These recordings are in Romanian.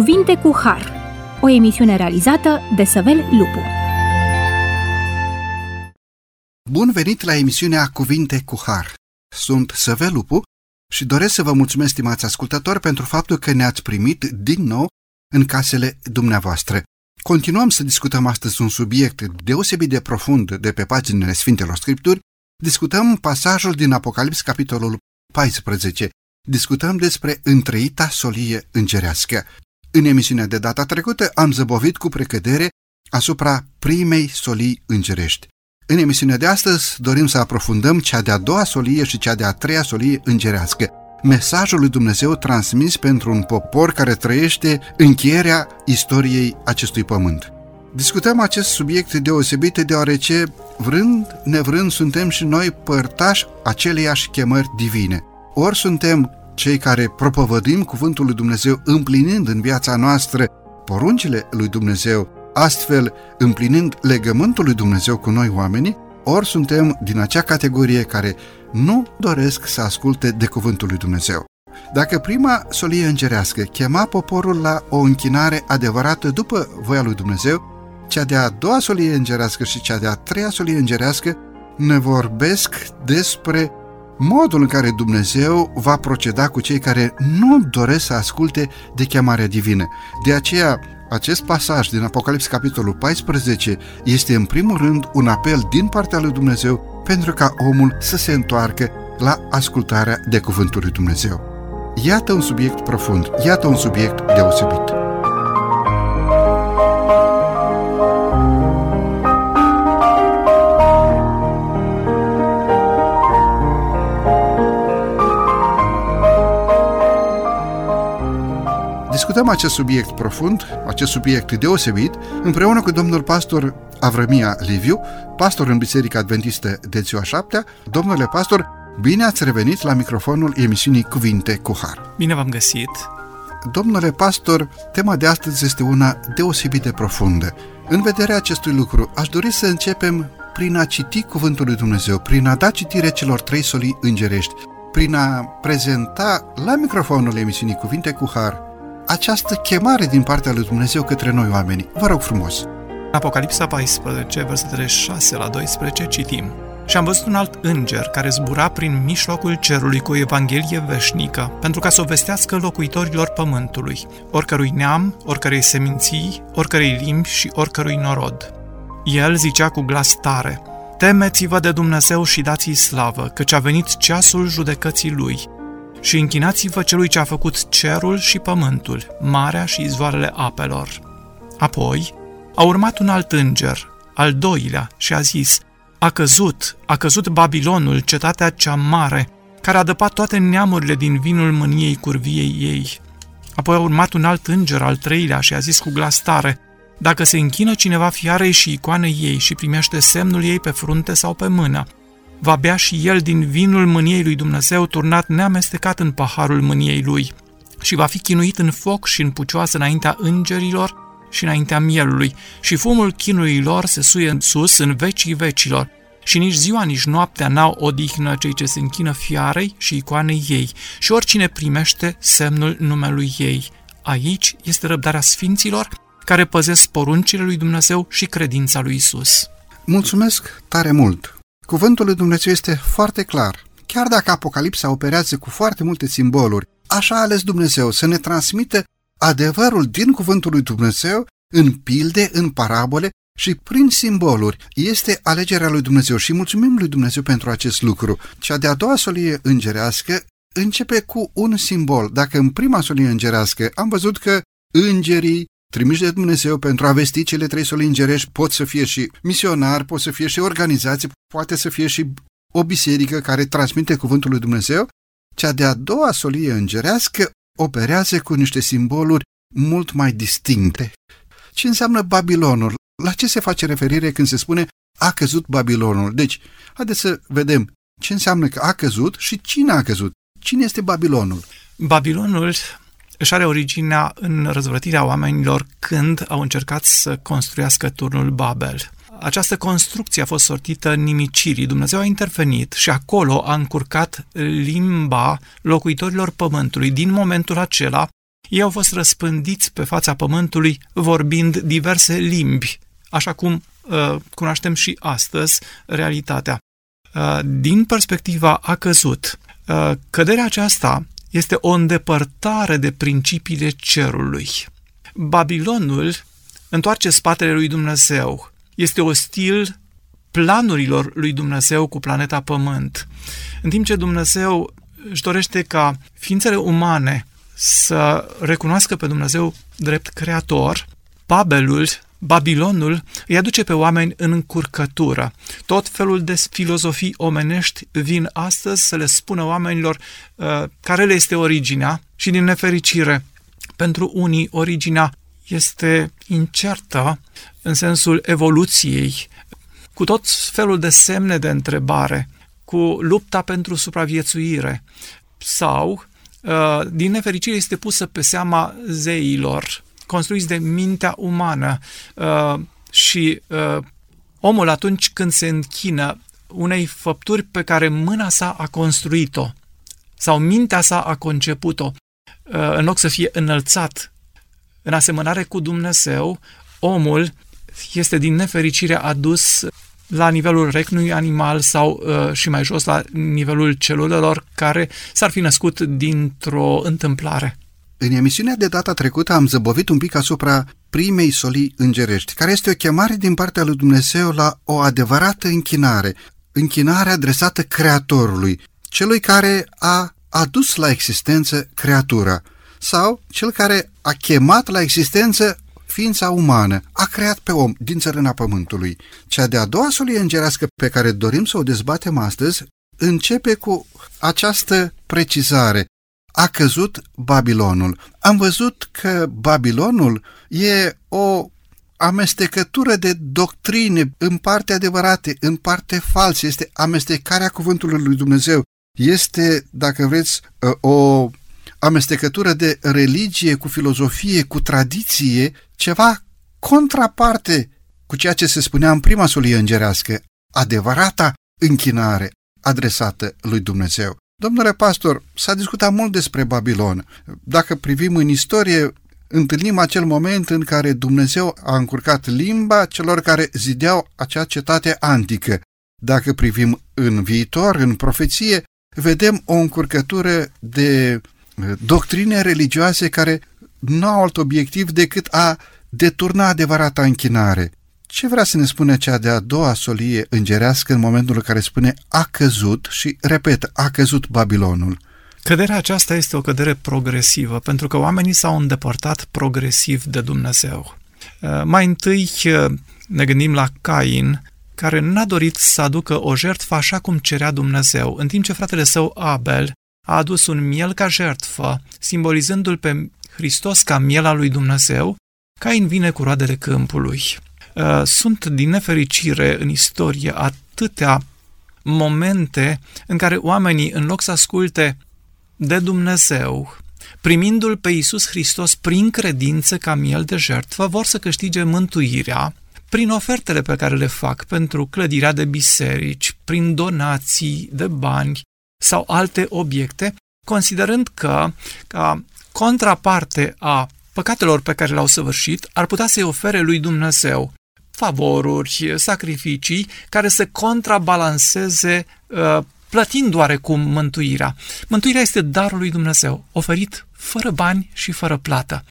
Cuvinte cu Har, o emisiune realizată de Săvel Lupu. Bun venit la emisiunea Cuvinte cu Har. Sunt Săvel Lupu și doresc să vă mulțumesc, stimați ascultători, pentru faptul că ne-ați primit din nou în casele dumneavoastră. Continuăm să discutăm astăzi un subiect deosebit de profund de pe paginile Sfintelor Scripturi. Discutăm pasajul din Apocalips, capitolul 14. Discutăm despre întreita solie îngerească. În emisiunea de data trecută am zăbovit cu precădere asupra primei solii îngerești. În emisiunea de astăzi dorim să aprofundăm cea de-a doua solie și cea de-a treia solie îngerească. Mesajul lui Dumnezeu transmis pentru un popor care trăiește încheierea istoriei acestui pământ. Discutăm acest subiect deosebit deoarece, vrând, nevrând, suntem și noi părtași aceleiași chemări divine. Ori suntem cei care propovădim cuvântul lui Dumnezeu împlinind în viața noastră poruncile lui Dumnezeu, astfel împlinind legământul lui Dumnezeu cu noi oamenii, ori suntem din acea categorie care nu doresc să asculte de cuvântul lui Dumnezeu. Dacă prima solie îngerească chema poporul la o închinare adevărată după voia lui Dumnezeu, cea de-a doua solie îngerească și cea de-a treia solie îngerească ne vorbesc despre modul în care Dumnezeu va proceda cu cei care nu doresc să asculte de chemarea divină. De aceea, acest pasaj din Apocalips, capitolul 14, este în primul rând un apel din partea lui Dumnezeu pentru ca omul să se întoarcă la ascultarea de cuvântul lui Dumnezeu. Iată un subiect profund, iată un subiect deosebit. Discutăm acest subiect profund, acest subiect deosebit, împreună cu domnul pastor Avrămia Liviu, pastor în Biserica Adventistă de ziua 7 Domnule pastor, bine ați revenit la microfonul emisiunii Cuvinte cu Har. Bine v-am găsit! Domnule pastor, tema de astăzi este una deosebit de profundă. În vederea acestui lucru, aș dori să începem prin a citi Cuvântul lui Dumnezeu, prin a da citire celor trei solii îngerești, prin a prezenta la microfonul emisiunii Cuvinte cu Har această chemare din partea lui Dumnezeu către noi oameni. Vă rog frumos! Apocalipsa 14, versetele 6 la 12, citim. Și am văzut un alt înger care zbura prin mijlocul cerului cu o evanghelie veșnică, pentru ca să o vestească locuitorilor pământului, oricărui neam, oricărei seminții, oricărei limbi și oricărui norod. El zicea cu glas tare, Temeți-vă de Dumnezeu și dați-i slavă, căci a venit ceasul judecății Lui, și închinați-vă celui ce a făcut cerul și pământul, marea și izvoarele apelor. Apoi a urmat un alt înger, al doilea, și a zis, a căzut, a căzut Babilonul, cetatea cea mare, care a dăpat toate neamurile din vinul mâniei curviei ei. Apoi a urmat un alt înger, al treilea, și a zis cu glas tare, dacă se închină cineva fiarei și icoanei ei și primește semnul ei pe frunte sau pe mână, va bea și el din vinul mâniei lui Dumnezeu turnat neamestecat în paharul mâniei lui și va fi chinuit în foc și în pucioasă înaintea îngerilor și înaintea mielului și fumul chinului lor se suie în sus în vecii vecilor și nici ziua, nici noaptea n-au odihnă cei ce se închină fiarei și icoanei ei și oricine primește semnul numelui ei. Aici este răbdarea sfinților care păzesc poruncile lui Dumnezeu și credința lui Isus. Mulțumesc tare mult! Cuvântul lui Dumnezeu este foarte clar. Chiar dacă Apocalipsa operează cu foarte multe simboluri, așa a ales Dumnezeu să ne transmită adevărul din Cuvântul lui Dumnezeu în pilde, în parabole și prin simboluri. Este alegerea lui Dumnezeu și mulțumim lui Dumnezeu pentru acest lucru. Cea de-a doua solie îngerească începe cu un simbol. Dacă în prima solie îngerească am văzut că îngerii trimiși de Dumnezeu pentru a vesti cele trei soli îngerești pot să fie și misionari, pot să fie și organizații, poate să fie și o biserică care transmite cuvântul lui Dumnezeu, cea de-a doua solie îngerească operează cu niște simboluri mult mai distincte. Ce înseamnă Babilonul? La ce se face referire când se spune a căzut Babilonul? Deci, haideți să vedem ce înseamnă că a căzut și cine a căzut. Cine este Babilonul? Babilonul își are originea în răzvrătirea oamenilor când au încercat să construiască turnul Babel. Această construcție a fost sortită nimicirii. Dumnezeu a intervenit și acolo a încurcat limba locuitorilor pământului. Din momentul acela, Ei au fost răspândiți pe fața pământului vorbind diverse limbi, așa cum uh, cunoaștem și astăzi realitatea. Uh, din perspectiva a căzut, uh, căderea aceasta este o îndepărtare de principiile cerului. Babilonul întoarce spatele lui Dumnezeu. Este ostil planurilor lui Dumnezeu cu planeta Pământ. În timp ce Dumnezeu își dorește ca ființele umane să recunoască pe Dumnezeu drept creator, Babelul, Babilonul îi aduce pe oameni în încurcătură. Tot felul de filozofii omenești vin astăzi să le spună oamenilor uh, care le este originea și din nefericire pentru unii originea este incertă în sensul evoluției, cu tot felul de semne de întrebare, cu lupta pentru supraviețuire sau, uh, din nefericire, este pusă pe seama zeilor, construiți de mintea umană uh, și uh, omul atunci când se închină unei făpturi pe care mâna sa a construit-o sau mintea sa a conceput-o, în loc să fie înălțat în asemănare cu Dumnezeu, omul este din nefericire adus la nivelul recnului animal sau uh, și mai jos la nivelul celulelor care s-ar fi născut dintr-o întâmplare. În emisiunea de data trecută am zăbovit un pic asupra primei solii îngerești, care este o chemare din partea lui Dumnezeu la o adevărată închinare, închinare adresată Creatorului, celui care a adus la existență creatura, sau cel care a chemat la existență ființa umană, a creat pe om din țărâna pământului. Cea de-a doua solie îngerească pe care dorim să o dezbatem astăzi începe cu această precizare. A căzut Babilonul. Am văzut că Babilonul e o amestecătură de doctrine în parte adevărate, în parte false. Este amestecarea cuvântului lui Dumnezeu. Este, dacă vreți, o amestecătură de religie cu filozofie, cu tradiție, ceva contraparte cu ceea ce se spunea în prima solie îngerească, adevărata închinare adresată lui Dumnezeu. Domnule pastor, s-a discutat mult despre Babilon. Dacă privim în istorie, întâlnim acel moment în care Dumnezeu a încurcat limba celor care zideau acea cetate antică. Dacă privim în viitor, în profeție, vedem o încurcătură de doctrine religioase care nu au alt obiectiv decât a deturna adevărata închinare. Ce vrea să ne spune cea de-a doua solie îngerească în momentul în care spune a căzut și, repet, a căzut Babilonul? Căderea aceasta este o cădere progresivă, pentru că oamenii s-au îndepărtat progresiv de Dumnezeu. Uh, mai întâi uh, ne gândim la Cain, care n-a dorit să aducă o jertfă așa cum cerea Dumnezeu, în timp ce fratele său Abel a adus un miel ca jertfă, simbolizându-l pe Hristos ca miel al lui Dumnezeu, Cain vine cu roadele câmpului. Uh, sunt, din nefericire, în istorie atâtea momente în care oamenii, în loc să asculte de Dumnezeu, primindu-L pe Iisus Hristos prin credință ca miel de jertfă, vor să câștige mântuirea prin ofertele pe care le fac pentru clădirea de biserici, prin donații de bani, sau alte obiecte, considerând că, ca contraparte a păcatelor pe care le-au săvârșit, ar putea să-i ofere lui Dumnezeu favoruri, sacrificii care să contrabalanceze uh, plătind oarecum mântuirea. Mântuirea este darul lui Dumnezeu, oferit fără bani și fără plată.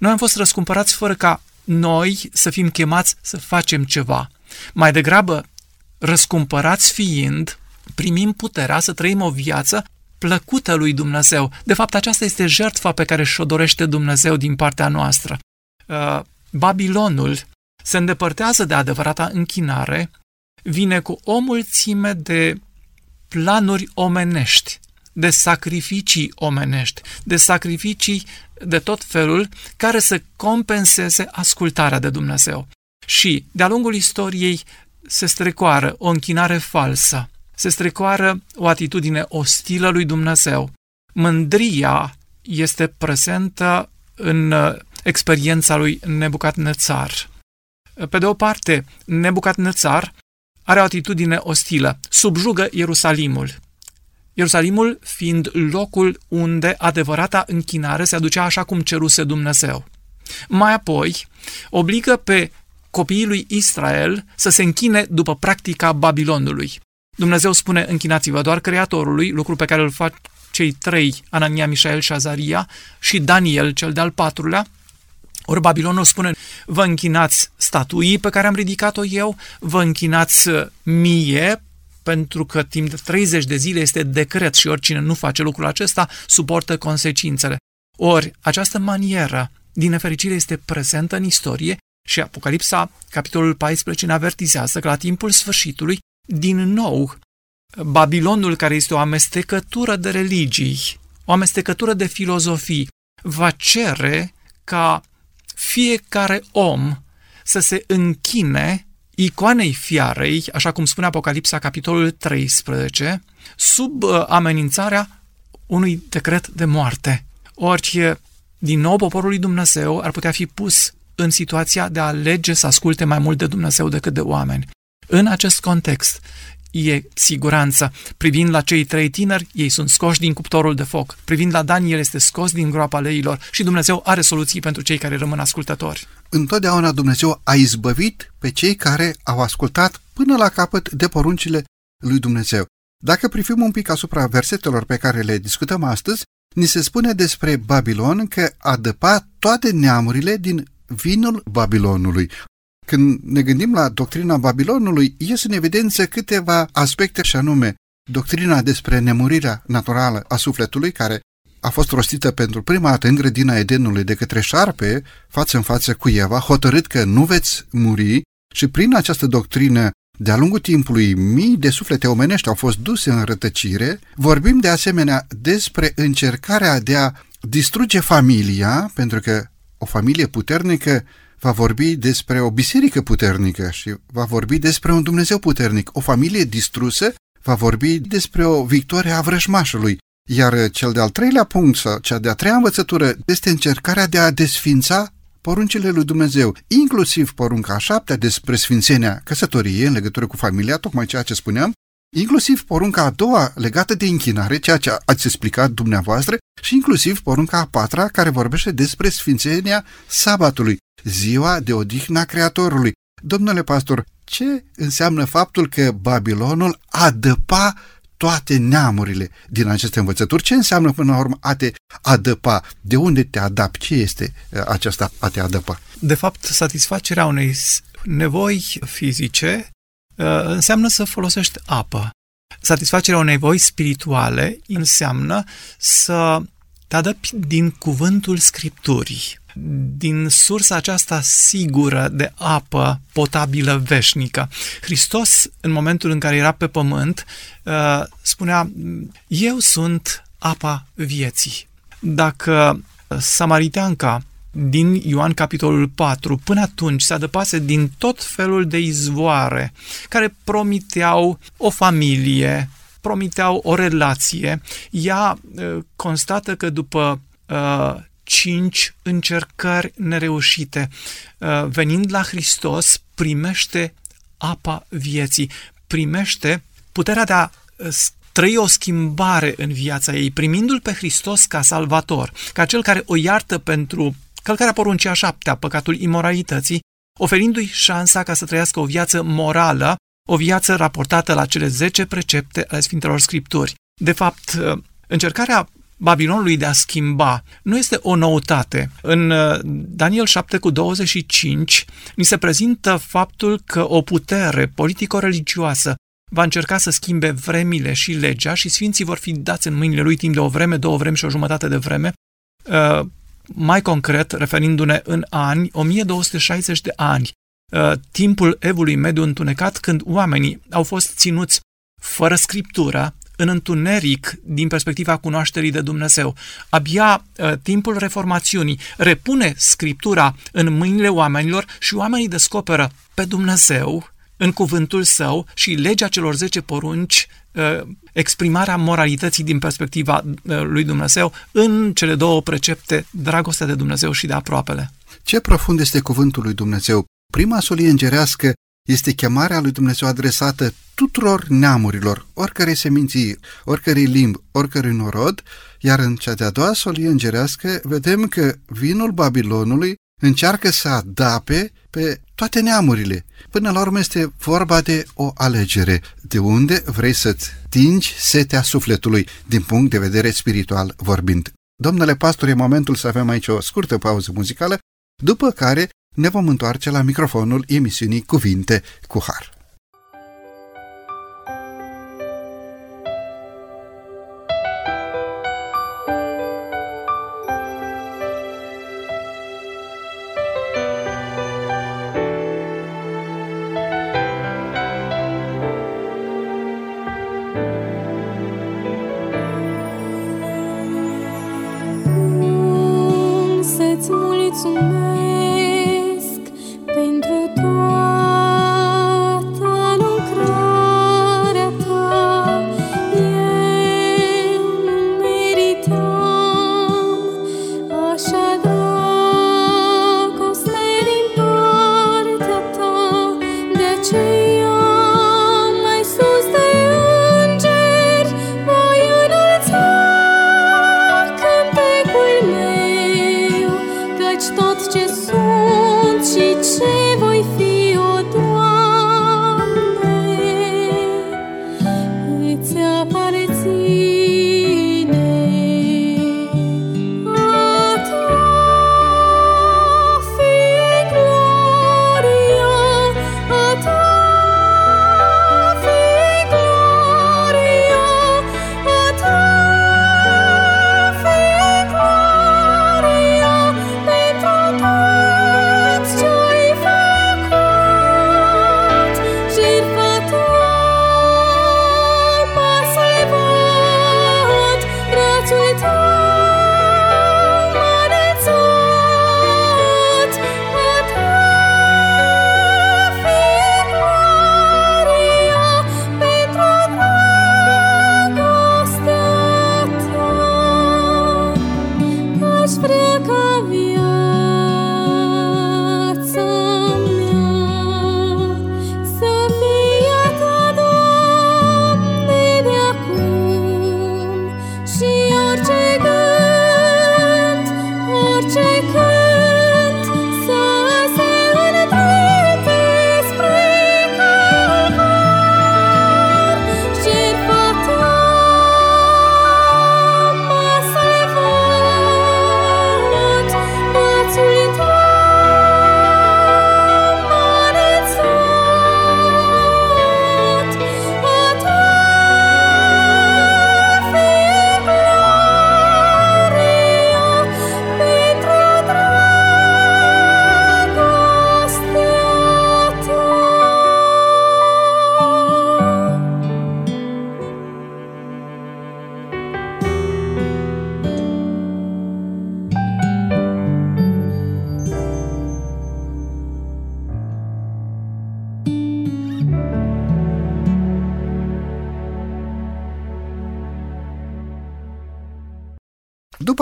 Noi am fost răscumpărați fără ca noi să fim chemați să facem ceva. Mai degrabă, răscumpărați fiind, primim puterea să trăim o viață plăcută lui Dumnezeu. De fapt, aceasta este jertfa pe care și-o dorește Dumnezeu din partea noastră. Uh, Babilonul se îndepărtează de adevărata închinare, vine cu o mulțime de planuri omenești, de sacrificii omenești, de sacrificii de tot felul care să compenseze ascultarea de Dumnezeu. Și, de-a lungul istoriei, se strecoară o închinare falsă, se strecoară o atitudine ostilă lui Dumnezeu. Mândria este prezentă în uh, experiența lui Nebucadnețar. Pe de o parte, Nebucadnețar are o atitudine ostilă, subjugă Ierusalimul. Ierusalimul fiind locul unde adevărata închinare se aducea așa cum ceruse Dumnezeu. Mai apoi, obligă pe copiii lui Israel să se închine după practica Babilonului. Dumnezeu spune, închinați-vă doar Creatorului, lucru pe care îl fac cei trei, Anania, Mișael și Azaria, și Daniel, cel de-al patrulea, ori Babilonul spune, vă închinați statuii pe care am ridicat-o eu, vă închinați mie, pentru că timp de 30 de zile este decret și oricine nu face lucrul acesta suportă consecințele. Ori această manieră, din nefericire, este prezentă în istorie și Apocalipsa, capitolul 14, ne avertizează că la timpul sfârșitului, din nou, Babilonul, care este o amestecătură de religii, o amestecătură de filozofii, va cere ca fiecare om să se închine icoanei fiarei, așa cum spune Apocalipsa, capitolul 13, sub uh, amenințarea unui decret de moarte. Ori, din nou, poporul lui Dumnezeu ar putea fi pus în situația de a alege să asculte mai mult de Dumnezeu decât de oameni. În acest context, e siguranță. Privind la cei trei tineri, ei sunt scoși din cuptorul de foc. Privind la Daniel, este scos din groapa leilor și Dumnezeu are soluții pentru cei care rămân ascultători. Întotdeauna Dumnezeu a izbăvit pe cei care au ascultat până la capăt de poruncile lui Dumnezeu. Dacă privim un pic asupra versetelor pe care le discutăm astăzi, ni se spune despre Babilon că a dăpat toate neamurile din vinul Babilonului. Când ne gândim la doctrina Babilonului, ies în evidență câteva aspecte și anume doctrina despre nemurirea naturală a sufletului, care a fost rostită pentru prima dată în grădina Edenului de către șarpe, față în față cu Eva, hotărât că nu veți muri și prin această doctrină de-a lungul timpului, mii de suflete omenești au fost duse în rătăcire. Vorbim de asemenea despre încercarea de a distruge familia, pentru că o familie puternică va vorbi despre o biserică puternică și va vorbi despre un Dumnezeu puternic. O familie distrusă va vorbi despre o victorie a vrăjmașului. Iar cel de-al treilea punct, sau cea de-a treia învățătură, este încercarea de a desfința poruncile lui Dumnezeu, inclusiv porunca a șaptea despre sfințenia căsătoriei în legătură cu familia, tocmai ceea ce spuneam, inclusiv porunca a doua legată de închinare, ceea ce ați explicat dumneavoastră, și inclusiv porunca a patra care vorbește despre sfințenia sabatului, ziua de odihnă a Creatorului. Domnule pastor, ce înseamnă faptul că Babilonul adăpa toate neamurile din aceste învățături? Ce înseamnă până la urmă a te adăpa? De unde te adapt? Ce este uh, aceasta a te adăpa? De fapt, satisfacerea unei nevoi fizice uh, înseamnă să folosești apă. Satisfacerea unei nevoi spirituale înseamnă să te adăpi din cuvântul Scripturii din sursa aceasta sigură de apă potabilă veșnică. Hristos, în momentul în care era pe pământ, uh, spunea, eu sunt apa vieții. Dacă Samariteanca din Ioan capitolul 4 până atunci se adăpase din tot felul de izvoare care promiteau o familie, promiteau o relație, ea uh, constată că după uh, cinci încercări nereușite. Uh, venind la Hristos, primește apa vieții, primește puterea de a uh, trăi o schimbare în viața ei, primindu-L pe Hristos ca salvator, ca cel care o iartă pentru călcarea poruncii a șaptea, păcatul imoralității, oferindu-i șansa ca să trăiască o viață morală, o viață raportată la cele zece precepte ale Sfintelor Scripturi. De fapt, uh, încercarea Babilonului de a schimba nu este o noutate. În uh, Daniel 7 cu 25 ni se prezintă faptul că o putere politico-religioasă va încerca să schimbe vremile și legea și sfinții vor fi dați în mâinile lui timp de o vreme, două vreme și o jumătate de vreme. Uh, mai concret, referindu-ne în ani, 1260 de ani, uh, timpul evului mediu întunecat când oamenii au fost ținuți fără scriptură, în întuneric din perspectiva cunoașterii de Dumnezeu. Abia uh, timpul reformațiunii repune Scriptura în mâinile oamenilor și oamenii descoperă pe Dumnezeu în cuvântul său și legea celor 10 porunci, uh, exprimarea moralității din perspectiva uh, lui Dumnezeu în cele două precepte, dragostea de Dumnezeu și de aproapele. Ce profund este cuvântul lui Dumnezeu! Prima solie îngerească este chemarea lui Dumnezeu adresată tuturor neamurilor, oricărei seminții, oricărei limbi, oricărui norod, iar în cea de-a doua solie îngerească vedem că vinul Babilonului încearcă să adape pe toate neamurile. Până la urmă este vorba de o alegere. De unde vrei să-ți tingi setea sufletului, din punct de vedere spiritual vorbind. Domnule pastor, e momentul să avem aici o scurtă pauză muzicală, după care ne vom întoarce la microfonul emisiunii Cuvinte cu Har.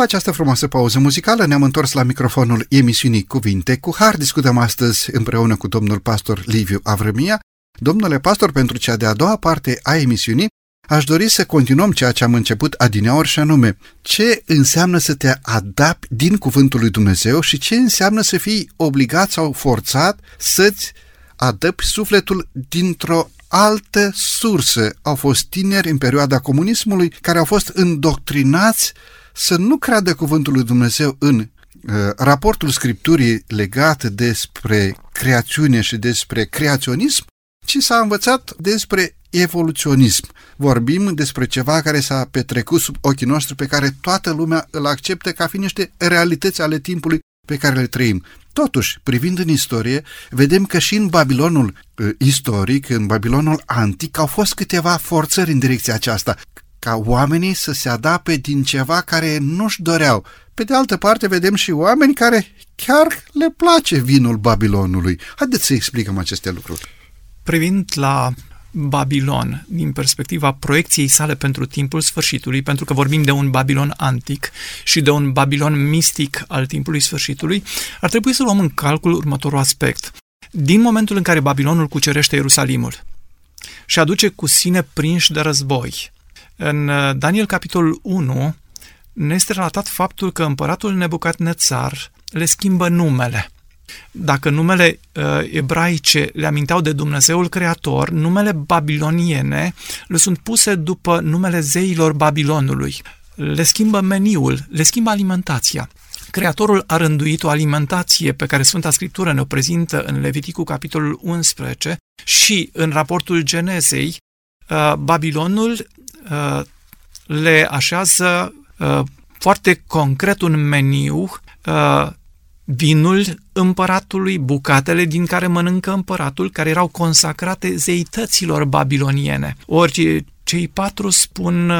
După această frumoasă pauză muzicală ne-am întors la microfonul emisiunii Cuvinte cu Har. Discutăm astăzi împreună cu domnul pastor Liviu Avrămia. Domnule pastor, pentru cea de-a doua parte a emisiunii, aș dori să continuăm ceea ce am început adineaori și anume ce înseamnă să te adapti din cuvântul lui Dumnezeu și ce înseamnă să fii obligat sau forțat să-ți adăpi sufletul dintr-o altă sursă. Au fost tineri în perioada comunismului care au fost îndoctrinați să nu creadă cuvântul lui Dumnezeu în uh, raportul Scripturii legat despre creațiune și despre creaționism, ci s-a învățat despre evoluționism. Vorbim despre ceva care s-a petrecut sub ochii noștri, pe care toată lumea îl acceptă ca fiind niște realități ale timpului pe care le trăim. Totuși, privind în istorie, vedem că și în Babilonul uh, istoric, în Babilonul antic, au fost câteva forțări în direcția aceasta ca oamenii să se adapte din ceva care nu-și doreau. Pe de altă parte, vedem și oameni care chiar le place vinul Babilonului. Haideți să explicăm aceste lucruri. Privind la Babilon din perspectiva proiecției sale pentru timpul sfârșitului, pentru că vorbim de un Babilon antic și de un Babilon mistic al timpului sfârșitului, ar trebui să luăm în calcul următorul aspect. din momentul în care Babilonul cucerește Ierusalimul și aduce cu sine prinși de război. În uh, Daniel capitolul 1 ne este relatat faptul că împăratul Nebucadnețar le schimbă numele. Dacă numele uh, ebraice le aminteau de Dumnezeul Creator, numele babiloniene le sunt puse după numele zeilor Babilonului. Le schimbă meniul, le schimbă alimentația. Creatorul a rânduit o alimentație pe care Sfânta Scriptură ne-o prezintă în Leviticul capitolul 11 și în raportul Genezei, uh, Babilonul uh, le așează uh, foarte concret un meniu vinul împăratului, bucatele din care mănâncă împăratul, care erau consacrate zeităților babiloniene. Ori cei patru spun,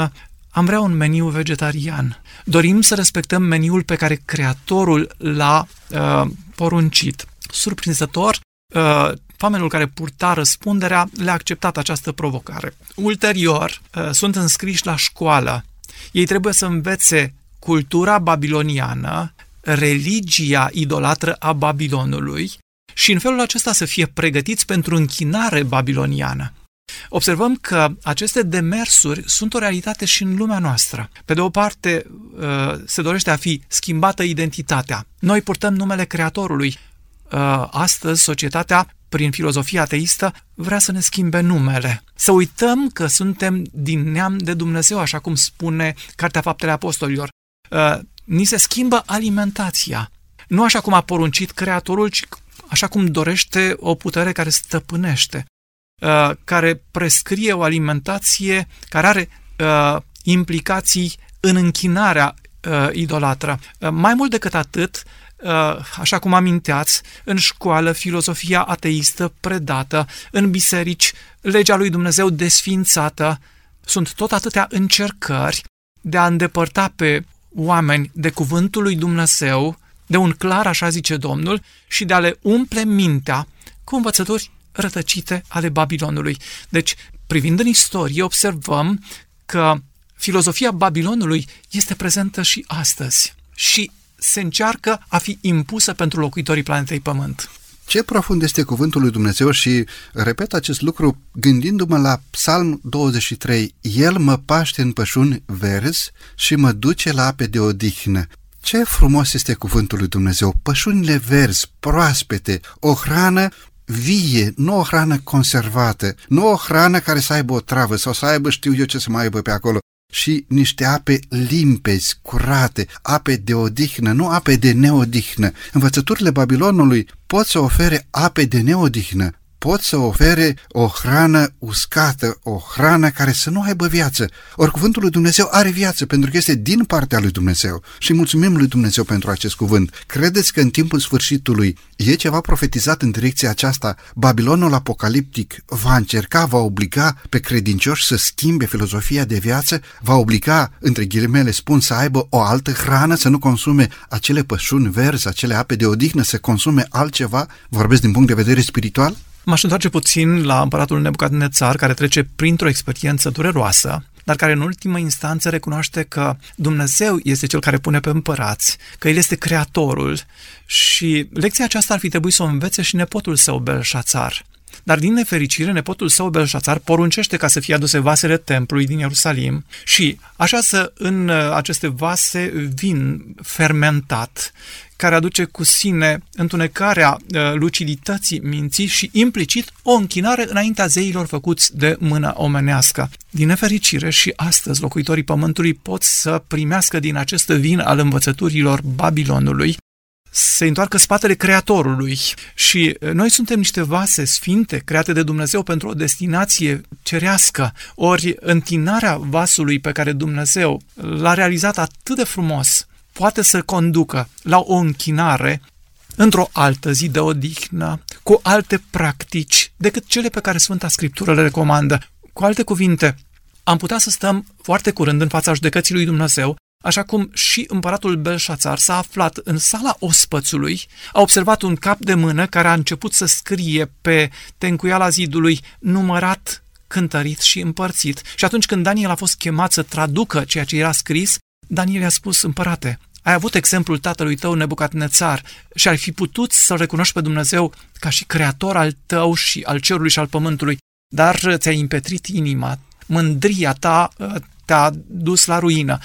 am vrea un meniu vegetarian. Dorim să respectăm meniul pe care Creatorul l-a uh, poruncit. Surprinzător, uh, famenul care purta răspunderea le-a acceptat această provocare. Ulterior, uh, sunt înscriși la școală. Ei trebuie să învețe cultura babiloniană, religia idolatră a Babilonului și în felul acesta să fie pregătiți pentru închinare babiloniană. Observăm că aceste demersuri sunt o realitate și în lumea noastră. Pe de o parte, uh, se dorește a fi schimbată identitatea. Noi purtăm numele Creatorului. Uh, astăzi, societatea, prin filozofia ateistă, vrea să ne schimbe numele. Să uităm că suntem din neam de Dumnezeu, așa cum spune Cartea Faptele Apostolilor. Uh, ni se schimbă alimentația. Nu așa cum a poruncit Creatorul, ci așa cum dorește o putere care stăpânește, uh, care prescrie o alimentație care are uh, implicații în închinarea uh, idolatră. Mai mult decât atât, așa cum aminteați, în școală filozofia ateistă predată, în biserici legea lui Dumnezeu desfințată, sunt tot atâtea încercări de a îndepărta pe oameni de cuvântul lui Dumnezeu, de un clar, așa zice Domnul, și de a le umple mintea cu învățături rătăcite ale Babilonului. Deci, privind în istorie, observăm că filozofia Babilonului este prezentă și astăzi și se încearcă a fi impusă pentru locuitorii planetei Pământ. Ce profund este cuvântul lui Dumnezeu și repet acest lucru gândindu-mă la Psalm 23. El mă paște în pășuni verzi și mă duce la ape de odihnă. Ce frumos este cuvântul lui Dumnezeu! Pășunile verzi, proaspete, o hrană vie, nu o hrană conservată, nu o hrană care să aibă o travă sau să aibă știu eu ce să mai aibă pe acolo, și niște ape limpezi, curate, ape de odihnă, nu ape de neodihnă. Învățăturile Babilonului pot să ofere ape de neodihnă, pot să ofere o hrană uscată, o hrană care să nu aibă viață. Ori cuvântul lui Dumnezeu are viață pentru că este din partea lui Dumnezeu și mulțumim lui Dumnezeu pentru acest cuvânt. Credeți că în timpul sfârșitului e ceva profetizat în direcția aceasta? Babilonul apocaliptic va încerca, va obliga pe credincioși să schimbe filozofia de viață, va obliga, între ghilimele spun, să aibă o altă hrană, să nu consume acele pășuni verzi, acele ape de odihnă, să consume altceva? Vorbesc din punct de vedere spiritual? M-aș întoarce puțin la împăratul Nebucadnețar, care trece printr-o experiență dureroasă, dar care în ultimă instanță recunoaște că Dumnezeu este cel care pune pe împărați, că El este creatorul și lecția aceasta ar fi trebuit să o învețe și nepotul său Belșațar. Dar din nefericire, nepotul său Belșațar poruncește ca să fie aduse vasele templului din Ierusalim și așează în uh, aceste vase vin fermentat, care aduce cu sine întunecarea uh, lucidității minții și implicit o închinare înaintea zeilor făcuți de mâna omenească. Din nefericire și astăzi locuitorii pământului pot să primească din acest vin al învățăturilor Babilonului se întoarcă spatele Creatorului și noi suntem niște vase sfinte create de Dumnezeu pentru o destinație cerească, ori întinarea vasului pe care Dumnezeu l-a realizat atât de frumos poate să conducă la o închinare într-o altă zi de odihnă, cu alte practici decât cele pe care Sfânta Scriptură le recomandă. Cu alte cuvinte, am putea să stăm foarte curând în fața judecății lui Dumnezeu Așa cum și împăratul Belșațar s-a aflat în sala ospățului, a observat un cap de mână care a început să scrie pe tencuiala zidului numărat, cântărit și împărțit. Și atunci când Daniel a fost chemat să traducă ceea ce era scris, Daniel i-a spus, împărate, ai avut exemplul tatălui tău Nebucadnețar și ai fi putut să recunoști pe Dumnezeu ca și creator al tău și al cerului și al pământului, dar ți-ai impetrit inima, mândria ta uh, te-a dus la ruină.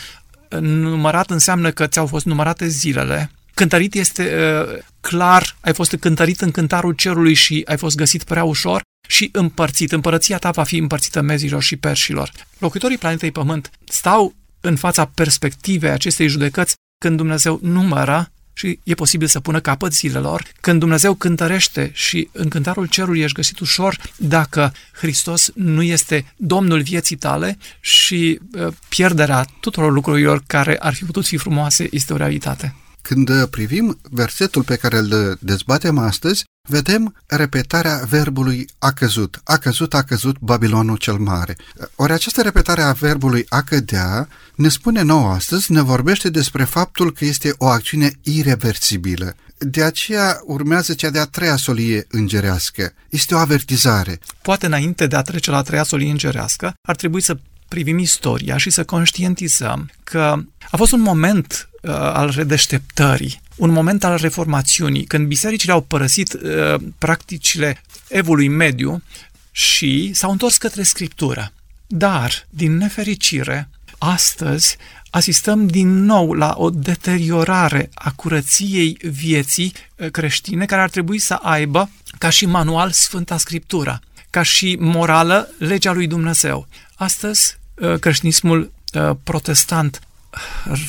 Numărat înseamnă că ți-au fost numărate zilele, cântărit este uh, clar, ai fost cântărit în cântarul cerului și ai fost găsit prea ușor și împărțit. Împărăția ta va fi împărțită mezilor și perșilor. Locuitorii planetei Pământ stau în fața perspectivei acestei judecăți când Dumnezeu numără și e posibil să pună capăt zilelor, când Dumnezeu cântărește și în cântarul cerului ești găsit ușor dacă Hristos nu este Domnul vieții tale și uh, pierderea tuturor lucrurilor care ar fi putut fi frumoase este o realitate. Când privim versetul pe care îl dezbatem astăzi, vedem repetarea verbului a căzut. A căzut, a căzut Babilonul cel mare. Ori această repetare a verbului a cădea ne spune nouă astăzi, ne vorbește despre faptul că este o acțiune irreversibilă. De aceea urmează cea de-a treia solie îngerească. Este o avertizare. Poate înainte de a trece la a treia solie îngerească, ar trebui să privim istoria și să conștientizăm că a fost un moment uh, al redeșteptării, un moment al reformațiunii, când bisericile au părăsit uh, practicile evului mediu și s-au întors către Scriptură. Dar, din nefericire, astăzi asistăm din nou la o deteriorare a curăției vieții uh, creștine care ar trebui să aibă ca și manual Sfânta Scriptură, ca și morală legea lui Dumnezeu. Astăzi, uh, creștinismul uh, protestant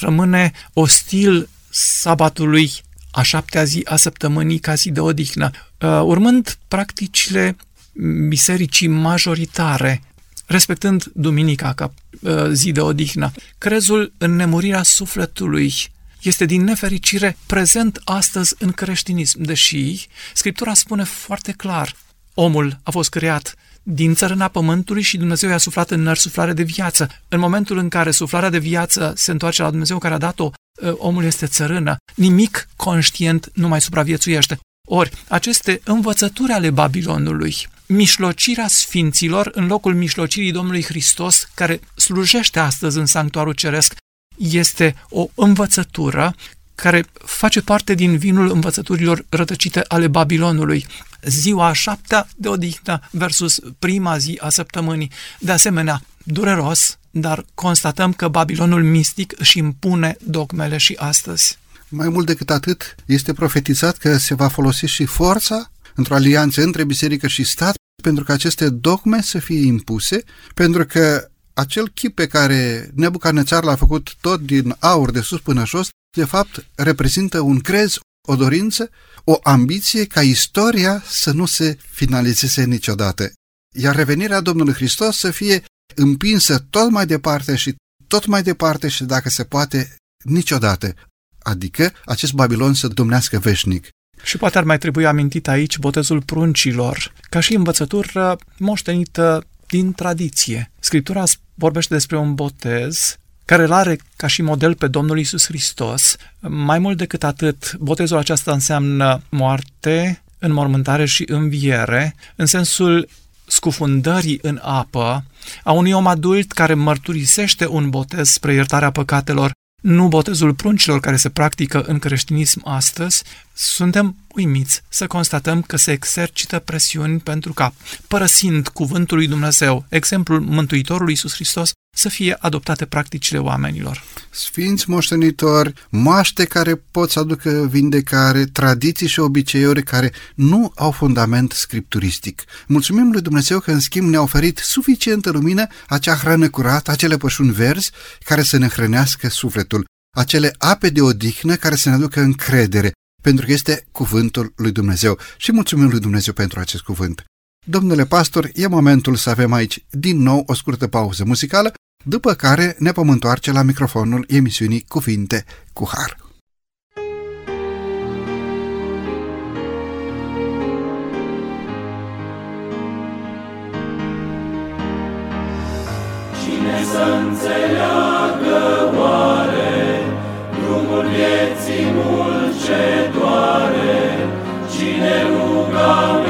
rămâne ostil sabatului a șaptea zi a săptămânii ca zi de odihnă, uh, urmând practicile bisericii majoritare, respectând duminica ca zi de odihnă. Crezul în nemurirea sufletului este din nefericire prezent astăzi în creștinism, deși Scriptura spune foarte clar, omul a fost creat din țărâna pământului și Dumnezeu i-a suflat în nări suflare de viață. În momentul în care suflarea de viață se întoarce la Dumnezeu care a dat-o, ă, omul este țărână. Nimic conștient nu mai supraviețuiește. Ori, aceste învățături ale Babilonului, mișlocirea sfinților în locul mișlocirii Domnului Hristos, care slujește astăzi în sanctuarul ceresc, este o învățătură care face parte din vinul învățăturilor rătăcite ale Babilonului ziua a șaptea de odihnă versus prima zi a săptămânii. De asemenea, dureros, dar constatăm că Babilonul mistic își impune dogmele și astăzi. Mai mult decât atât, este profetizat că se va folosi și forța într-o alianță între biserică și stat pentru că aceste dogme să fie impuse, pentru că acel chip pe care Nebucarnețar l-a făcut tot din aur de sus până jos, de fapt reprezintă un crez, o dorință, o ambiție ca istoria să nu se finalizeze niciodată, iar revenirea Domnului Hristos să fie împinsă tot mai departe și tot mai departe și dacă se poate niciodată, adică acest Babilon să domnească veșnic. Și poate ar mai trebui amintit aici botezul pruncilor, ca și învățătură moștenită din tradiție. Scriptura vorbește despre un botez care îl are ca și model pe Domnul Isus Hristos. Mai mult decât atât, botezul acesta înseamnă moarte, înmormântare și înviere, în sensul scufundării în apă a unui om adult care mărturisește un botez spre iertarea păcatelor nu botezul pruncilor care se practică în creștinism astăzi, suntem uimiți să constatăm că se exercită presiuni pentru ca, părăsind cuvântul lui Dumnezeu, exemplul Mântuitorului Iisus Hristos, să fie adoptate practicile oamenilor. Sfinți moștenitori, moaște care pot să aducă vindecare, tradiții și obiceiuri care nu au fundament scripturistic. Mulțumim lui Dumnezeu că în schimb ne-a oferit suficientă lumină acea hrană curată, acele pășuni verzi care să ne hrănească sufletul, acele ape de odihnă care să ne aducă încredere, pentru că este cuvântul lui Dumnezeu. Și mulțumim lui Dumnezeu pentru acest cuvânt. Domnule pastor, e momentul să avem aici din nou o scurtă pauză muzicală după care ne vom întoarce la microfonul emisiunii Cuvinte cu Har. Cine să înțeleagă oare drumul vieții mult ce doare, cine ruga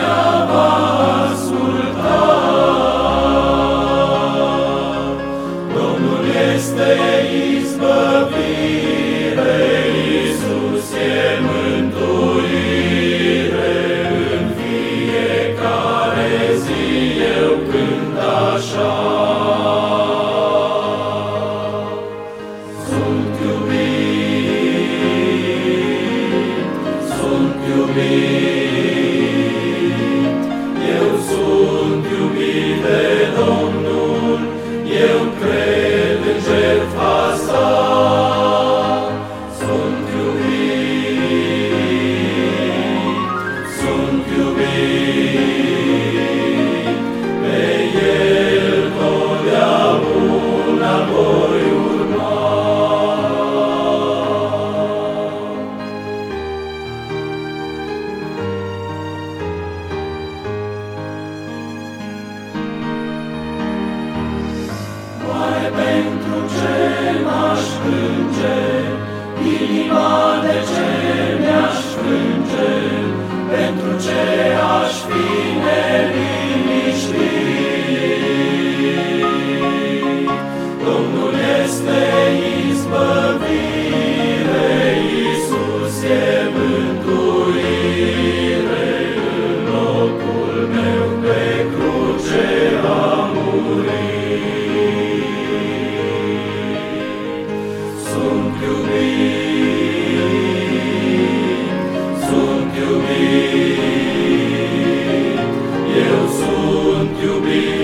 sunt iubit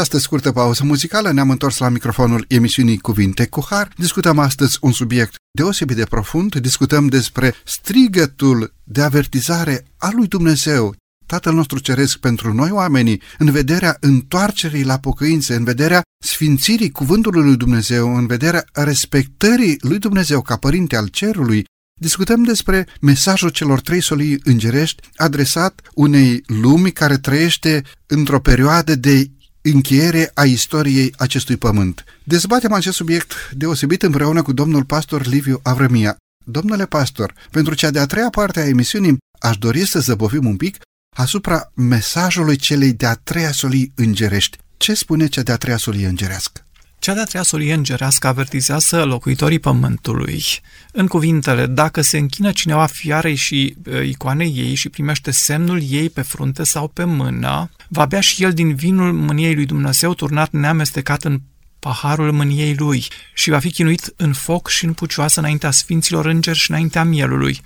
această scurtă pauză muzicală ne-am întors la microfonul emisiunii Cuvinte cu Har. Discutăm astăzi un subiect deosebit de profund, discutăm despre strigătul de avertizare a lui Dumnezeu, Tatăl nostru Ceresc pentru noi oamenii, în vederea întoarcerii la pocăință, în vederea sfințirii cuvântului lui Dumnezeu, în vederea respectării lui Dumnezeu ca Părinte al Cerului, discutăm despre mesajul celor trei solii îngerești adresat unei lumi care trăiește într-o perioadă de încheiere a istoriei acestui pământ. Dezbatem acest subiect deosebit împreună cu domnul pastor Liviu Avrămia. Domnule pastor, pentru cea de-a treia parte a emisiunii aș dori să zăbovim un pic asupra mesajului celei de-a treia solii îngerești. Ce spune cea de-a treia solie îngerească? Cea de-a treia solie îngerească avertizează locuitorii pământului în cuvintele dacă se închină cineva fiarei și uh, icoanei ei și primește semnul ei pe frunte sau pe mână, va bea și el din vinul mâniei lui Dumnezeu turnat neamestecat în paharul mâniei lui și va fi chinuit în foc și în pucioasă înaintea sfinților îngeri și înaintea mielului.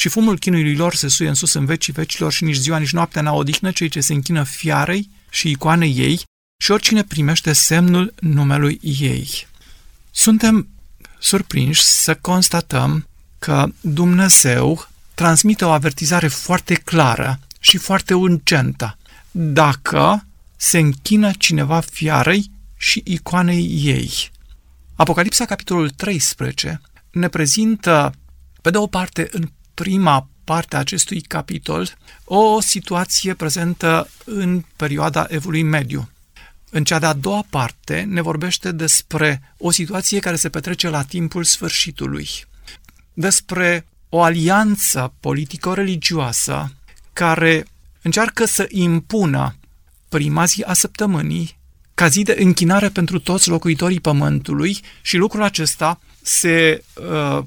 Și fumul chinuiului lor se suie în sus în vecii vecilor și nici ziua, nici noaptea n-au odihnă cei ce se închină fiarei și icoanei ei și oricine primește semnul numelui ei. Suntem surprinși să constatăm că Dumnezeu transmite o avertizare foarte clară și foarte urgentă. Dacă se închină cineva fiarei și icoanei ei. Apocalipsa, capitolul 13, ne prezintă, pe de o parte, în prima parte a acestui capitol, o situație prezentă în perioada Evului Mediu. În cea de-a doua parte ne vorbește despre o situație care se petrece la timpul sfârșitului, despre o alianță politico-religioasă care încearcă să impună prima zi a săptămânii ca zi de închinare pentru toți locuitorii pământului și lucrul acesta se uh,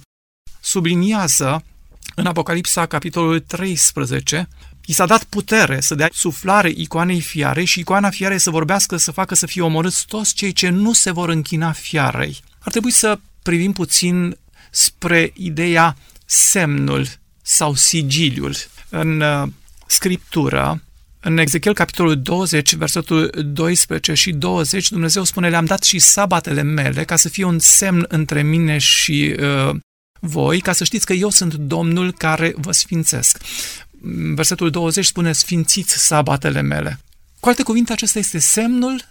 subliniază în Apocalipsa, capitolul 13, I s-a dat putere să dea suflare icoanei fiarei și icoana fiarei să vorbească, să facă să fie omorâți toți cei ce nu se vor închina fiarei. Ar trebui să privim puțin spre ideea semnul sau sigiliul. În uh, scriptură, în Ezechiel capitolul 20, versetul 12 și 20, Dumnezeu spune, le-am dat și sabatele mele ca să fie un semn între mine și uh, voi, ca să știți că eu sunt Domnul care vă sfințesc. Versetul 20 spune, sfințiți sabatele mele. Cu alte cuvinte, acesta este semnul,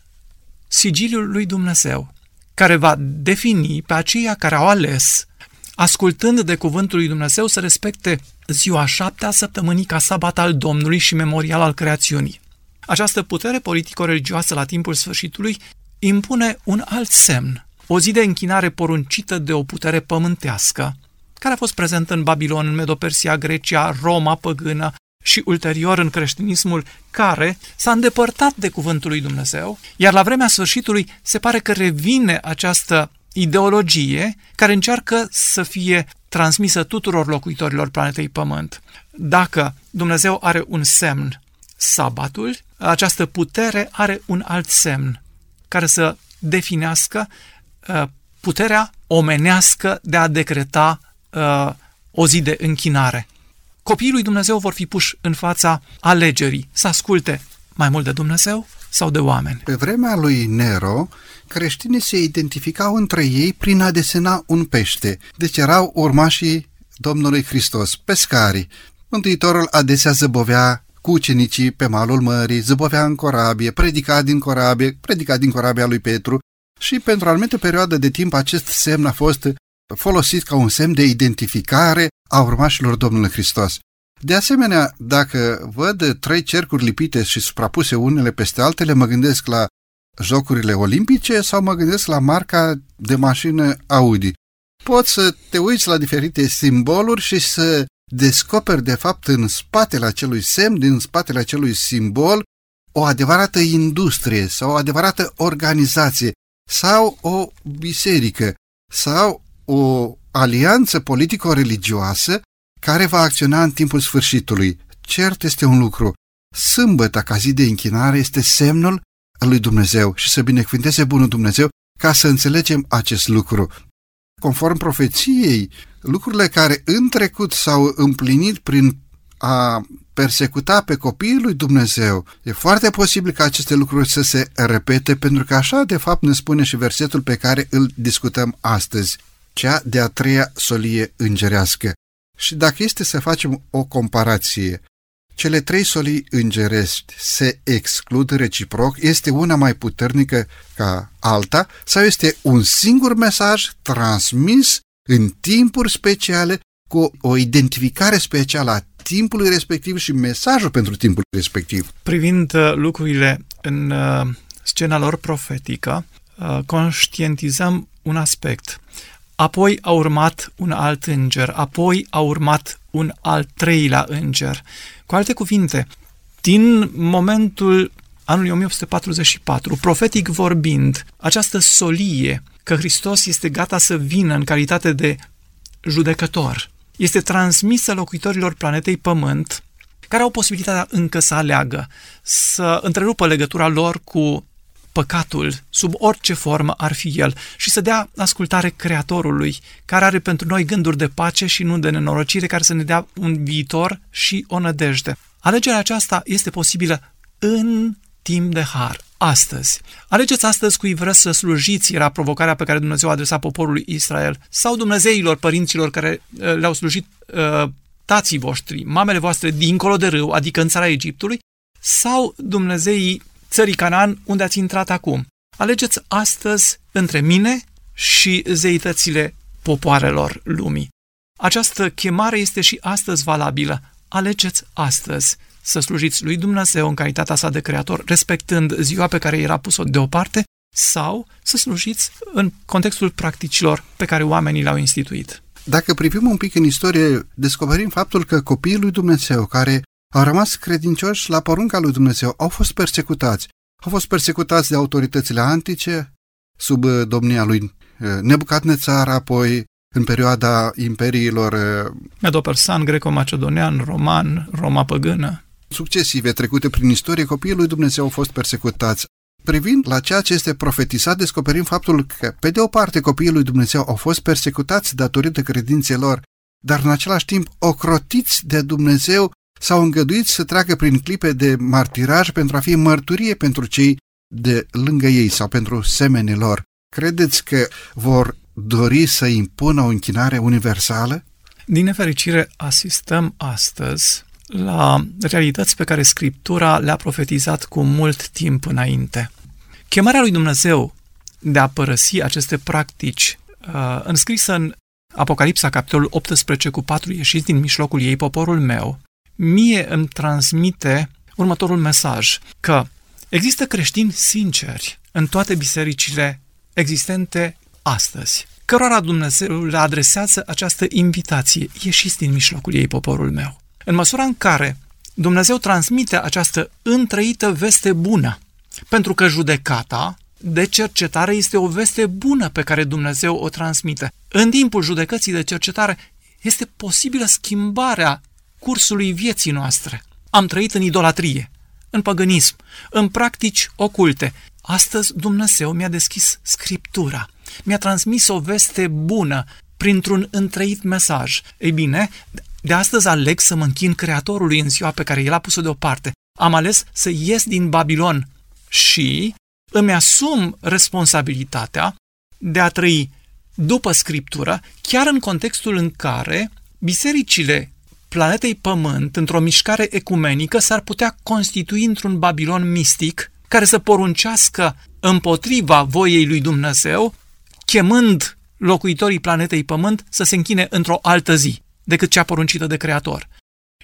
sigiliul lui Dumnezeu, care va defini pe aceia care au ales, ascultând de cuvântul lui Dumnezeu, să respecte ziua șaptea săptămânii ca sabat al Domnului și memorial al creațiunii. Această putere politico-religioasă la timpul sfârșitului impune un alt semn, o zi de închinare poruncită de o putere pământească, care a fost prezentă în Babilon, în Medopersia, Grecia, Roma păgână și ulterior în creștinismul care s-a îndepărtat de cuvântul lui Dumnezeu, iar la vremea sfârșitului se pare că revine această ideologie care încearcă să fie transmisă tuturor locuitorilor planetei Pământ. Dacă Dumnezeu are un semn, sabatul, această putere are un alt semn care să definească uh, puterea omenească de a decreta uh, o zi de închinare. Copiii lui Dumnezeu vor fi puși în fața alegerii, să asculte mai mult de Dumnezeu sau de oameni. Pe vremea lui Nero, creștinii se identificau între ei prin a desena un pește, deci erau urmașii Domnului Hristos, pescarii. Mântuitorul adesea zăbovea cu ucenicii pe malul mării, zăbovea în corabie, predica din corabie, predica din corabia lui Petru și pentru o anumită perioadă de timp acest semn a fost folosit ca un semn de identificare a urmașilor Domnului Hristos. De asemenea, dacă văd trei cercuri lipite și suprapuse unele peste altele, mă gândesc la Jocurile Olimpice sau mă gândesc la marca de mașină Audi. Poți să te uiți la diferite simboluri și să descoperi de fapt în spatele acelui semn, din spatele acelui simbol, o adevărată industrie sau o adevărată organizație sau o biserică sau o alianță politico-religioasă care va acționa în timpul sfârșitului. Cert este un lucru. Sâmbăta, ca zi de închinare, este semnul lui Dumnezeu și să binecuvânteze bunul Dumnezeu ca să înțelegem acest lucru. Conform profeției, lucrurile care în trecut s-au împlinit prin a persecuta pe copiii lui Dumnezeu, e foarte posibil ca aceste lucruri să se repete, pentru că așa de fapt ne spune și versetul pe care îl discutăm astăzi, cea de-a treia solie îngerească. Și dacă este să facem o comparație, cele trei solii îngerești se exclud reciproc, este una mai puternică ca alta sau este un singur mesaj transmis în timpuri speciale cu o identificare specială a timpului respectiv și mesajul pentru timpul respectiv. Privind uh, lucrurile în uh, scena lor profetică, uh, conștientizăm un aspect. Apoi a urmat un alt înger, apoi a urmat un al treilea înger. Cu alte cuvinte, din momentul anului 1844, profetic vorbind, această solie că Hristos este gata să vină în calitate de judecător, este transmisă locuitorilor planetei Pământ, care au posibilitatea încă să aleagă, să întrerupă legătura lor cu păcatul, sub orice formă ar fi el, și să dea ascultare Creatorului, care are pentru noi gânduri de pace și nu de nenorocire, care să ne dea un viitor și o nădejde. Alegerea aceasta este posibilă în timp de har, astăzi. Alegeți astăzi cui vreți să slujiți, era provocarea pe care Dumnezeu a adresat poporului Israel, sau Dumnezeilor părinților care uh, le-au slujit uh, tații voștri, mamele voastre dincolo de râu, adică în țara Egiptului, sau Dumnezeii țării Canaan, unde ați intrat acum. Alegeți astăzi între mine și zeitățile popoarelor lumii. Această chemare este și astăzi valabilă. Alegeți astăzi să slujiți lui Dumnezeu în calitatea sa de creator, respectând ziua pe care era pus-o deoparte, sau să slujiți în contextul practicilor pe care oamenii le-au instituit. Dacă privim un pic în istorie, descoperim faptul că copiii lui Dumnezeu care au rămas credincioși la porunca lui Dumnezeu, au fost persecutați, au fost persecutați de autoritățile antice, sub uh, domnia lui uh, Nebucadnețar, apoi în perioada imperiilor uh, Medo-persan, greco-macedonian, roman, Roma păgână. succesive trecute prin istorie, copiii lui Dumnezeu au fost persecutați. Privind la ceea ce este profetizat, descoperim faptul că, pe de o parte, copiii lui Dumnezeu au fost persecutați datorită credinței lor, dar în același timp ocrotiți de Dumnezeu s-au îngăduit să treacă prin clipe de martiraj pentru a fi mărturie pentru cei de lângă ei sau pentru semenii lor. Credeți că vor dori să impună o închinare universală? Din nefericire, asistăm astăzi la realități pe care Scriptura le-a profetizat cu mult timp înainte. Chemarea lui Dumnezeu de a părăsi aceste practici, uh, înscrisă în Apocalipsa, capitolul 18 cu 4, ieșiți din mijlocul ei, poporul meu, mie îmi transmite următorul mesaj, că există creștini sinceri în toate bisericile existente astăzi, cărora Dumnezeu le adresează această invitație, ieșiți din mijlocul ei, poporul meu. În măsura în care Dumnezeu transmite această întrăită veste bună, pentru că judecata de cercetare este o veste bună pe care Dumnezeu o transmite. În timpul judecății de cercetare este posibilă schimbarea cursului vieții noastre. Am trăit în idolatrie, în păgânism, în practici oculte. Astăzi Dumnezeu mi-a deschis Scriptura, mi-a transmis o veste bună printr-un întrăit mesaj. Ei bine, de astăzi aleg să mă închin Creatorului în ziua pe care El a pus-o deoparte. Am ales să ies din Babilon și îmi asum responsabilitatea de a trăi după Scriptură, chiar în contextul în care bisericile planetei Pământ, într-o mișcare ecumenică, s-ar putea constitui într-un Babilon mistic care să poruncească împotriva voiei lui Dumnezeu, chemând locuitorii planetei Pământ să se închine într-o altă zi decât cea poruncită de Creator.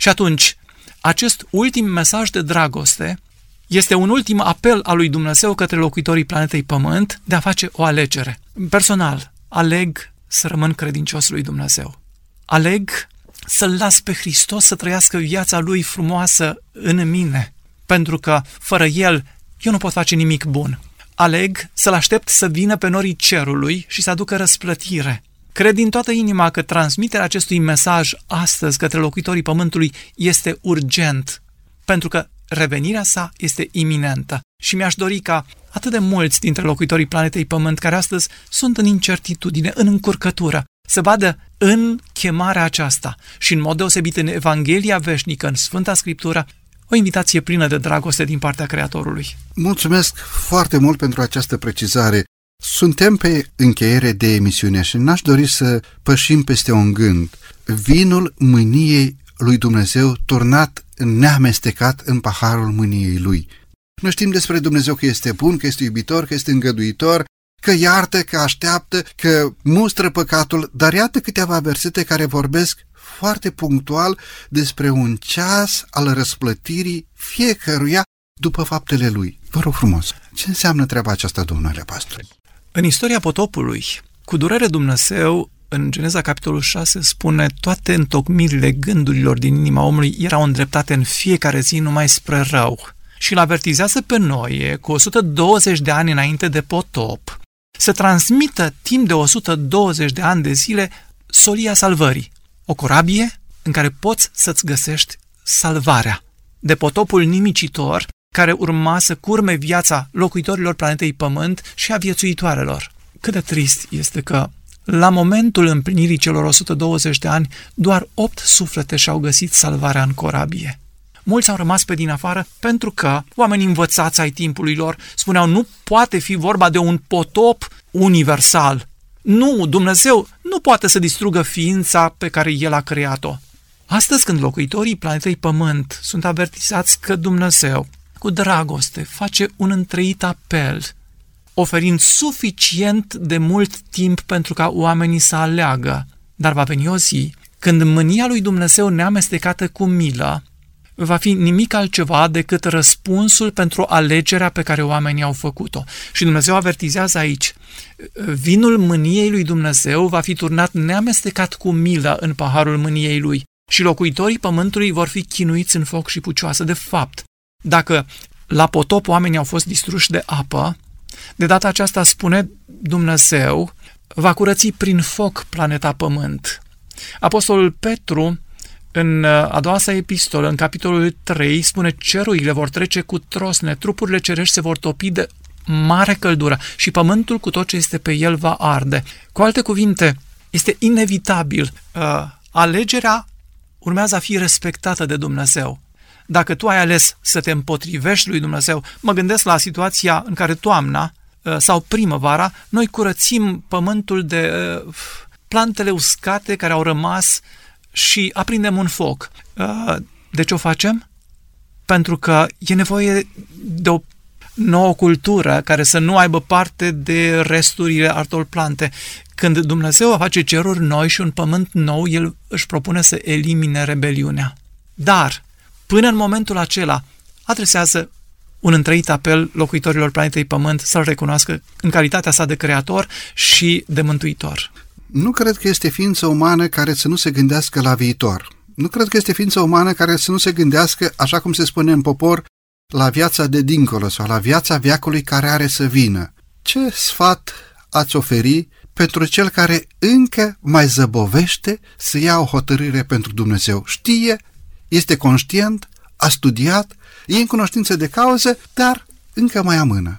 Și atunci, acest ultim mesaj de dragoste este un ultim apel al lui Dumnezeu către locuitorii planetei Pământ de a face o alegere. Personal, aleg să rămân credincios lui Dumnezeu. Aleg să-L las pe Hristos să trăiască viața Lui frumoasă în mine, pentru că fără El eu nu pot face nimic bun. Aleg să-L aștept să vină pe norii cerului și să aducă răsplătire. Cred din toată inima că transmiterea acestui mesaj astăzi către locuitorii Pământului este urgent, pentru că revenirea sa este iminentă. Și mi-aș dori ca atât de mulți dintre locuitorii planetei Pământ care astăzi sunt în incertitudine, în încurcătură, să vadă în chemarea aceasta și în mod deosebit în Evanghelia veșnică, în Sfânta Scriptură, o invitație plină de dragoste din partea Creatorului. Mulțumesc foarte mult pentru această precizare. Suntem pe încheiere de emisiune și n-aș dori să pășim peste un gând. Vinul mâniei lui Dumnezeu turnat neamestecat în paharul mâniei lui. Noi știm despre Dumnezeu că este bun, că este iubitor, că este îngăduitor, că iartă, că așteaptă, că mustră păcatul, dar iată câteva versete care vorbesc foarte punctual despre un ceas al răsplătirii fiecăruia după faptele lui. Vă rog frumos, ce înseamnă treaba aceasta, domnule pastor? În istoria potopului, cu durere Dumnezeu, în Geneza capitolul 6, spune toate întocmirile gândurilor din inima omului erau îndreptate în fiecare zi numai spre rău. Și îl avertizează pe noi, cu 120 de ani înainte de potop, să transmită timp de 120 de ani de zile solia salvării. O corabie în care poți să-ți găsești salvarea de potopul nimicitor care urma să curme viața locuitorilor planetei Pământ și a viețuitoarelor. Cât de trist este că la momentul împlinirii celor 120 de ani, doar 8 suflete și-au găsit salvarea în corabie. Mulți au rămas pe din afară pentru că oamenii învățați ai timpului lor spuneau nu poate fi vorba de un potop universal. Nu, Dumnezeu nu poate să distrugă ființa pe care El a creat-o. Astăzi când locuitorii planetei Pământ sunt avertizați că Dumnezeu, cu dragoste, face un întreit apel, oferind suficient de mult timp pentru ca oamenii să aleagă, dar va veni o zi când mânia lui Dumnezeu neamestecată cu milă va fi nimic altceva decât răspunsul pentru alegerea pe care oamenii au făcut-o. Și Dumnezeu avertizează aici, vinul mâniei lui Dumnezeu va fi turnat neamestecat cu milă în paharul mâniei lui și locuitorii pământului vor fi chinuiți în foc și pucioasă. De fapt, dacă la potop oamenii au fost distruși de apă, de data aceasta spune Dumnezeu, va curăți prin foc planeta Pământ. Apostolul Petru, în uh, a doua sa epistolă, în capitolul 3, spune cerurile vor trece cu trosne, trupurile cerești se vor topi de mare căldură și pământul cu tot ce este pe el va arde. Cu alte cuvinte, este inevitabil. Uh, alegerea urmează a fi respectată de Dumnezeu. Dacă tu ai ales să te împotrivești lui Dumnezeu, mă gândesc la situația în care toamna uh, sau primăvara, noi curățim pământul de uh, plantele uscate care au rămas și aprindem un foc. Uh, de ce o facem? Pentru că e nevoie de o nouă cultură care să nu aibă parte de resturile altor plante. Când Dumnezeu va face ceruri noi și un pământ nou, El își propune să elimine rebeliunea. Dar, până în momentul acela, adresează un întrăit apel locuitorilor planetei Pământ să-L recunoască în calitatea sa de creator și de mântuitor. Nu cred că este ființă umană care să nu se gândească la viitor. Nu cred că este ființă umană care să nu se gândească, așa cum se spune în popor, la viața de dincolo sau la viața viacului care are să vină. Ce sfat ați oferi pentru cel care încă mai zăbovește să ia o hotărâre pentru Dumnezeu? Știe, este conștient, a studiat, e în cunoștință de cauză, dar încă mai amână.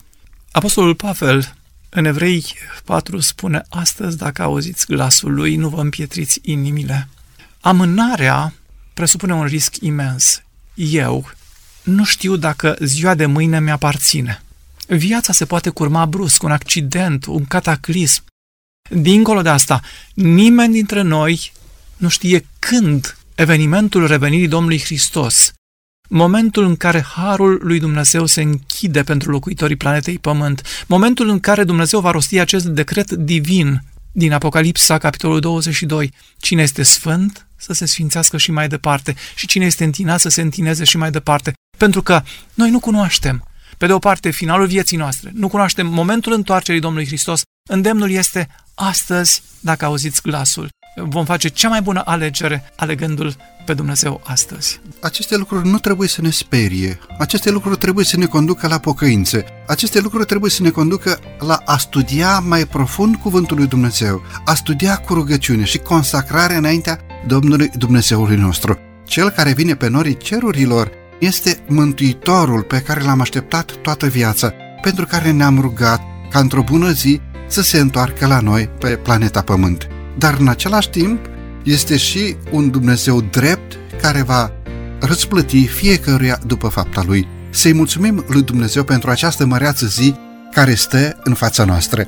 Apostolul Pavel în Evrei 4 spune, astăzi dacă auziți glasul lui, nu vă împietriți inimile. Amânarea presupune un risc imens. Eu nu știu dacă ziua de mâine mi-aparține. Viața se poate curma brusc, un accident, un cataclism. Dincolo de asta, nimeni dintre noi nu știe când evenimentul revenirii Domnului Hristos momentul în care harul lui Dumnezeu se închide pentru locuitorii planetei Pământ, momentul în care Dumnezeu va rosti acest decret divin din Apocalipsa, capitolul 22. Cine este sfânt, să se sfințească și mai departe, și cine este întinat, să se întineze și mai departe. Pentru că noi nu cunoaștem, pe de o parte, finalul vieții noastre, nu cunoaștem momentul întoarcerii Domnului Hristos, îndemnul este astăzi, dacă auziți glasul. Vom face cea mai bună alegere alegându-L pe Dumnezeu astăzi. Aceste lucruri nu trebuie să ne sperie. Aceste lucruri trebuie să ne conducă la pocăință. Aceste lucruri trebuie să ne conducă la a studia mai profund cuvântul lui Dumnezeu, a studia cu rugăciune și consacrare înaintea Domnului Dumnezeului nostru. Cel care vine pe norii cerurilor este Mântuitorul pe care l-am așteptat toată viața, pentru care ne-am rugat ca într-o bună zi să se întoarcă la noi pe planeta Pământ. Dar în același timp este și un Dumnezeu drept care va răsplăti fiecăruia după fapta lui. Să-i mulțumim lui Dumnezeu pentru această măreață zi care stă în fața noastră.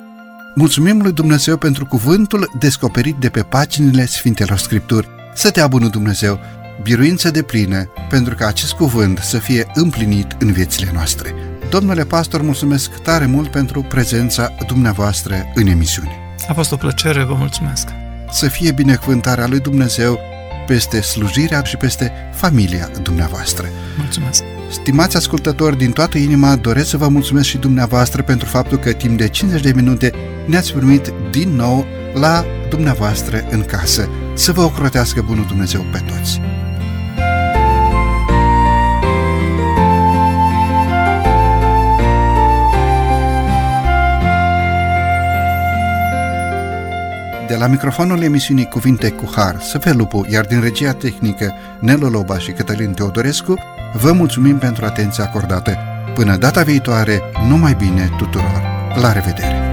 Mulțumim lui Dumnezeu pentru cuvântul descoperit de pe paginile Sfintelor Scripturi. Să te abună Dumnezeu, biruință de plină, pentru ca acest cuvânt să fie împlinit în viețile noastre. Domnule pastor, mulțumesc tare mult pentru prezența dumneavoastră în emisiune. A fost o plăcere, vă mulțumesc. Să fie binecuvântarea lui Dumnezeu peste slujirea și peste familia dumneavoastră. Mulțumesc! Stimați ascultători, din toată inima doresc să vă mulțumesc și dumneavoastră pentru faptul că timp de 50 de minute ne-ați primit din nou la dumneavoastră în casă. Să vă ocrotească Bunul Dumnezeu pe toți! De la microfonul emisiunii Cuvinte cu Har, Săfe Lupu, iar din regia tehnică Nelu Loba și Cătălin Teodorescu, vă mulțumim pentru atenția acordată. Până data viitoare, numai bine tuturor! La revedere!